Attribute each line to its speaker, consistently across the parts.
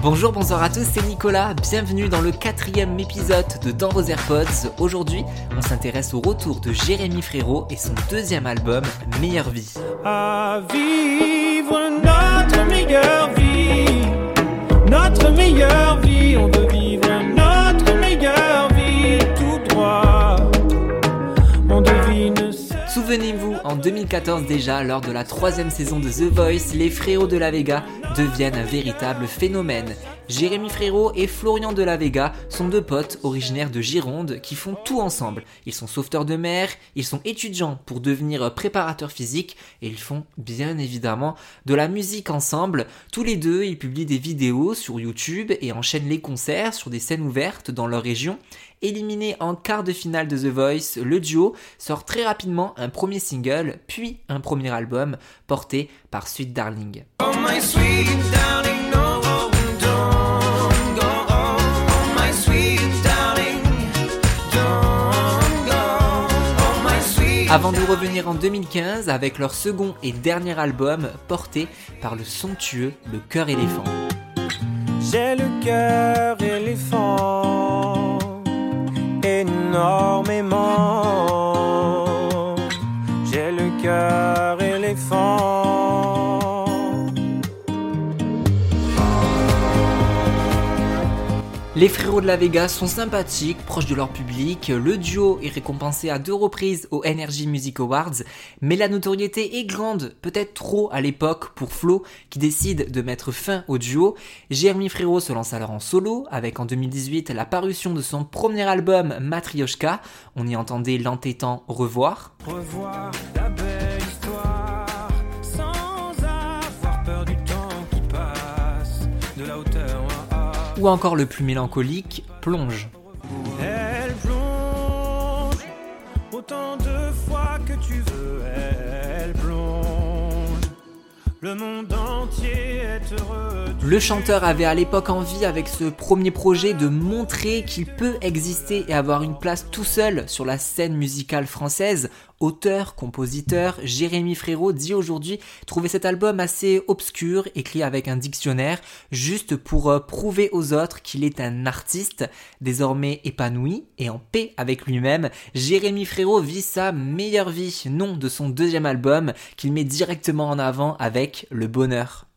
Speaker 1: Bonjour, bonsoir à tous, c'est Nicolas, bienvenue dans le quatrième épisode de Dans vos AirPods. Aujourd'hui, on s'intéresse au retour de Jérémy Frérot et son deuxième album, Meilleure Vie.
Speaker 2: À vivre notre meilleure vie, notre meilleure vie, on veut vivre notre meilleure vie tout droit. On devine
Speaker 1: Souvenez-vous, en 2014 déjà, lors de la troisième saison de The Voice, les frérots de la Vega deviennent un véritable phénomène. Jérémy Frérot et Florian de la Vega sont deux potes originaires de Gironde qui font tout ensemble. Ils sont sauveteurs de mer, ils sont étudiants pour devenir préparateurs physiques et ils font bien évidemment de la musique ensemble. Tous les deux, ils publient des vidéos sur YouTube et enchaînent les concerts sur des scènes ouvertes dans leur région. Éliminé en quart de finale de The Voice, le duo sort très rapidement un premier single, puis un premier album porté par Sweet Darling.
Speaker 2: Oh my sweet no.
Speaker 1: Avant de revenir en 2015 avec leur second et dernier album porté par le somptueux Le Cœur Éléphant.
Speaker 2: J'ai le cœur éléphant, énormément.
Speaker 1: Les frérots de la Vega sont sympathiques, proches de leur public. Le duo est récompensé à deux reprises aux Energy Music Awards, mais la notoriété est grande, peut-être trop à l'époque pour Flo, qui décide de mettre fin au duo. Jérémy Frérot se lance alors en solo, avec en 2018 la parution de son premier album Matryoshka. On y entendait l'entêtant Revoir.
Speaker 2: Revoir la
Speaker 1: Ou encore le plus mélancolique, Plonge.
Speaker 2: Elle plonge autant de fois que tu veux. Elle plonge. Le monde entier est heureux.
Speaker 1: Le chanteur avait à l'époque envie avec ce premier projet de montrer qu'il peut exister et avoir une place tout seul sur la scène musicale française. Auteur, compositeur, Jérémy Frérot dit aujourd'hui trouver cet album assez obscur, écrit avec un dictionnaire, juste pour euh, prouver aux autres qu'il est un artiste, désormais épanoui et en paix avec lui-même. Jérémy Frérot vit sa meilleure vie, nom de son deuxième album, qu'il met directement en avant avec Le Bonheur.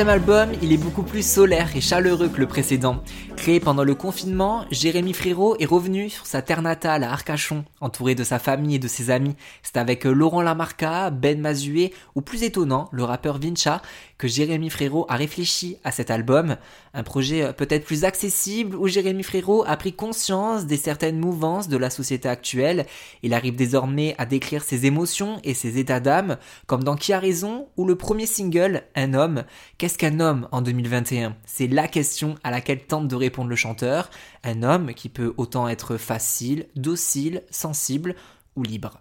Speaker 1: Deuxième album, il est beaucoup plus solaire et chaleureux que le précédent. Créé pendant le confinement, Jérémy Frérot est revenu sur sa terre natale à Arcachon, entouré de sa famille et de ses amis. C'est avec euh, Laurent Lamarca, Ben Mazué ou plus étonnant, le rappeur Vincha, que Jérémy Frérot a réfléchi à cet album. Un projet euh, peut-être plus accessible où Jérémy Frérot a pris conscience des certaines mouvances de la société actuelle. Il arrive désormais à décrire ses émotions et ses états d'âme, comme dans Qui a raison ou le premier single, Un homme. Qu'est-ce qu'un homme en 2021 C'est la question à laquelle tente de répondre le chanteur. Un homme qui peut autant être facile, docile, sensible ou libre.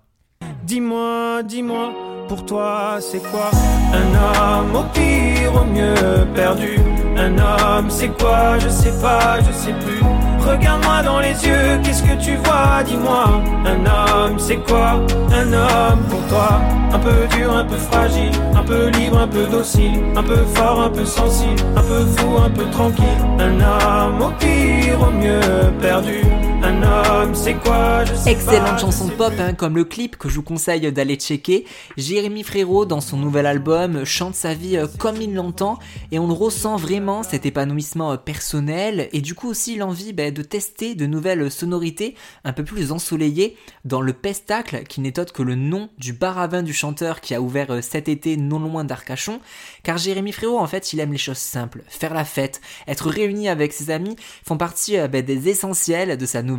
Speaker 2: Dis-moi, dis-moi, pour toi c'est quoi Un homme au pire, au mieux perdu? Un homme c'est quoi? Je sais pas, je sais plus. Regarde-moi dans les yeux, qu'est-ce que tu vois? Dis-moi. Un homme c'est quoi? Un homme pour toi. Un peu dur, un peu fragile, un peu libre, un peu docile, un peu fort, un peu sensible, un peu fou, un peu tranquille. Un homme au pire, au mieux perdu. Un homme c'est quoi Je sais pas,
Speaker 1: Excellente
Speaker 2: je
Speaker 1: chanson
Speaker 2: sais
Speaker 1: pop, hein, comme le clip que je vous conseille d'aller checker. Jérémy Frérot, dans son nouvel album, chante sa vie euh, comme il l'entend et on ressent vraiment cet épanouissement euh, personnel et du coup aussi l'envie ben, de tester de nouvelles sonorités un peu plus ensoleillées dans le Pestacle, qui n'est autre que le nom du bar à vin du chanteur qui a ouvert euh, cet été non loin d'Arcachon. Car Jérémy Frérot, en fait, il aime les choses simples, faire la fête, être réuni avec ses amis font partie euh, ben, des essentiels de sa nouvelle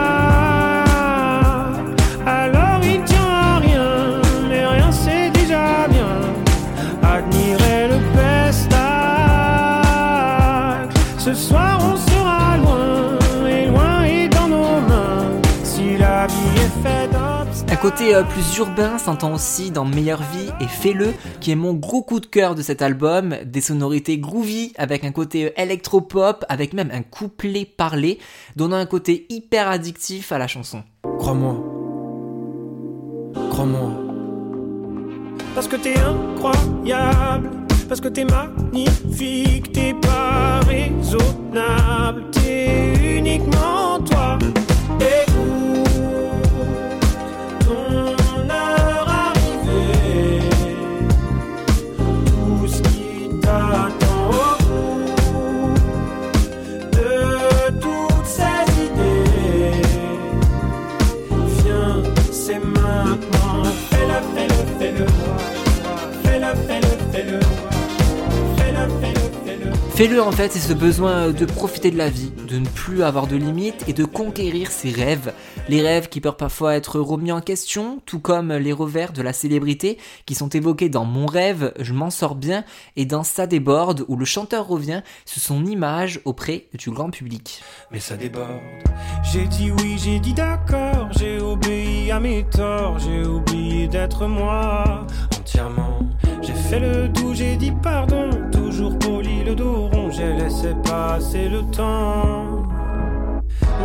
Speaker 1: Ce soir on
Speaker 2: sera loin, et loin et dans nos mains. Si la vie est faite un
Speaker 1: côté euh, plus urbain s'entend aussi dans Meilleure Vie et Fais-le, qui est mon gros coup de cœur de cet album. Des sonorités groovy, avec un côté électropop, avec même un couplet parlé, donnant un côté hyper addictif à la chanson.
Speaker 2: Crois-moi. Crois-moi. Parce que t'es incroyable. Parce que t'es magnifique. T'es pas raisonnable. T'es uniquement toi.
Speaker 1: Fais-le en fait, c'est ce besoin de profiter de la vie, de ne plus avoir de limites et de conquérir ses rêves. Les rêves qui peuvent parfois être remis en question, tout comme les revers de la célébrité qui sont évoqués dans Mon rêve, Je m'en sors bien et dans Ça déborde où le chanteur revient sur son image auprès du grand public.
Speaker 2: Mais ça déborde. J'ai dit oui, j'ai dit d'accord, j'ai obéi à mes torts, j'ai oublié d'être moi entièrement. J'ai fait le doux, j'ai dit pardon, toujours poli le dos j'ai laissé passer le temps.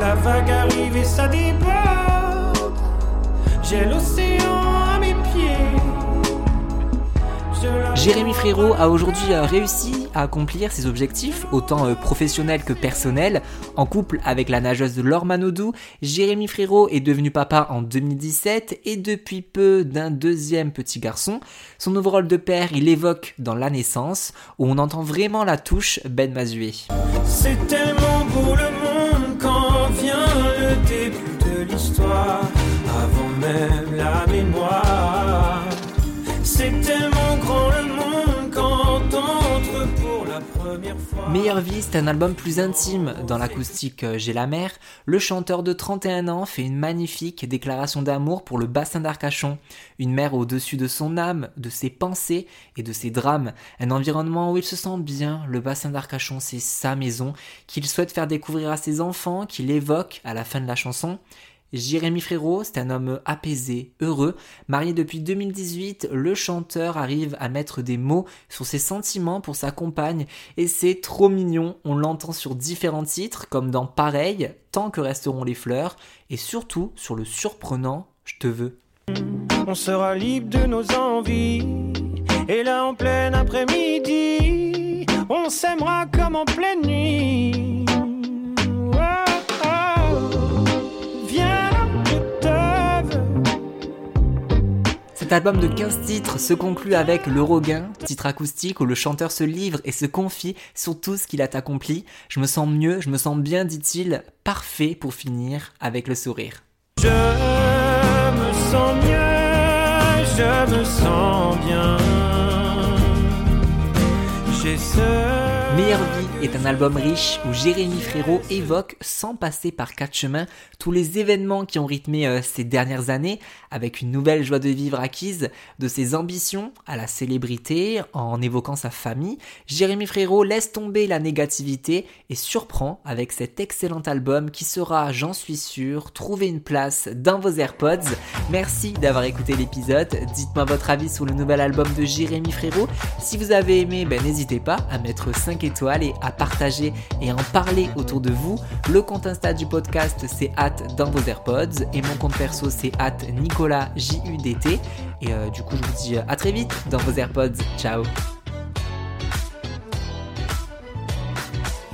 Speaker 2: La vague arrive et ça déborde. J'ai l'océan
Speaker 1: Jérémy Frérot a aujourd'hui euh, réussi à accomplir ses objectifs, autant euh, professionnels que personnels. En couple avec la nageuse Laure Manodou, Jérémy Frérot est devenu papa en 2017 et depuis peu d'un deuxième petit garçon. Son nouveau rôle de père, il évoque dans La naissance, où on entend vraiment la touche Ben Mazué.
Speaker 2: C'est tellement beau le monde quand vient le début de l'histoire, avant même la mémoire.
Speaker 1: Meilleure vie, c'est un album plus intime. Dans l'acoustique euh, J'ai la mer, le chanteur de 31 ans fait une magnifique déclaration d'amour pour le bassin d'Arcachon. Une mer au-dessus de son âme, de ses pensées et de ses drames. Un environnement où il se sent bien. Le bassin d'Arcachon, c'est sa maison qu'il souhaite faire découvrir à ses enfants, qu'il évoque à la fin de la chanson. Jérémy Frérot, c'est un homme apaisé, heureux. Marié depuis 2018, le chanteur arrive à mettre des mots sur ses sentiments pour sa compagne et c'est trop mignon. On l'entend sur différents titres comme dans Pareil, Tant que resteront les fleurs et surtout sur le surprenant Je te veux.
Speaker 2: On sera libre de nos envies et là en plein après-midi, on s'aimera comme en pleine nuit.
Speaker 1: Cet album de 15 titres se conclut avec Le Roguin, titre acoustique où le chanteur se livre et se confie sur tout ce qu'il a accompli. Je me sens mieux, je me sens bien, dit-il, parfait pour finir avec le sourire.
Speaker 2: Je me sens mieux, je me sens bien.
Speaker 1: Meilleure vie est un album riche où Jérémy Frérot évoque, sans passer par quatre chemins, tous les événements qui ont rythmé euh, ces dernières années, avec une nouvelle joie de vivre acquise, de ses ambitions à la célébrité, en évoquant sa famille. Jérémy Frérot laisse tomber la négativité et surprend avec cet excellent album qui sera, j'en suis sûr, trouver une place dans vos AirPods. Merci d'avoir écouté l'épisode. Dites-moi votre avis sur le nouvel album de Jérémy Frérot. Si vous avez aimé, ben, n'hésitez pas à mettre 5 étoiles et à partager et en parler autour de vous. Le compte Insta du podcast c'est hâte dans vos AirPods et mon compte perso c'est hâte Nicolas JUDT. Et euh, du coup je vous dis à très vite dans vos AirPods. Ciao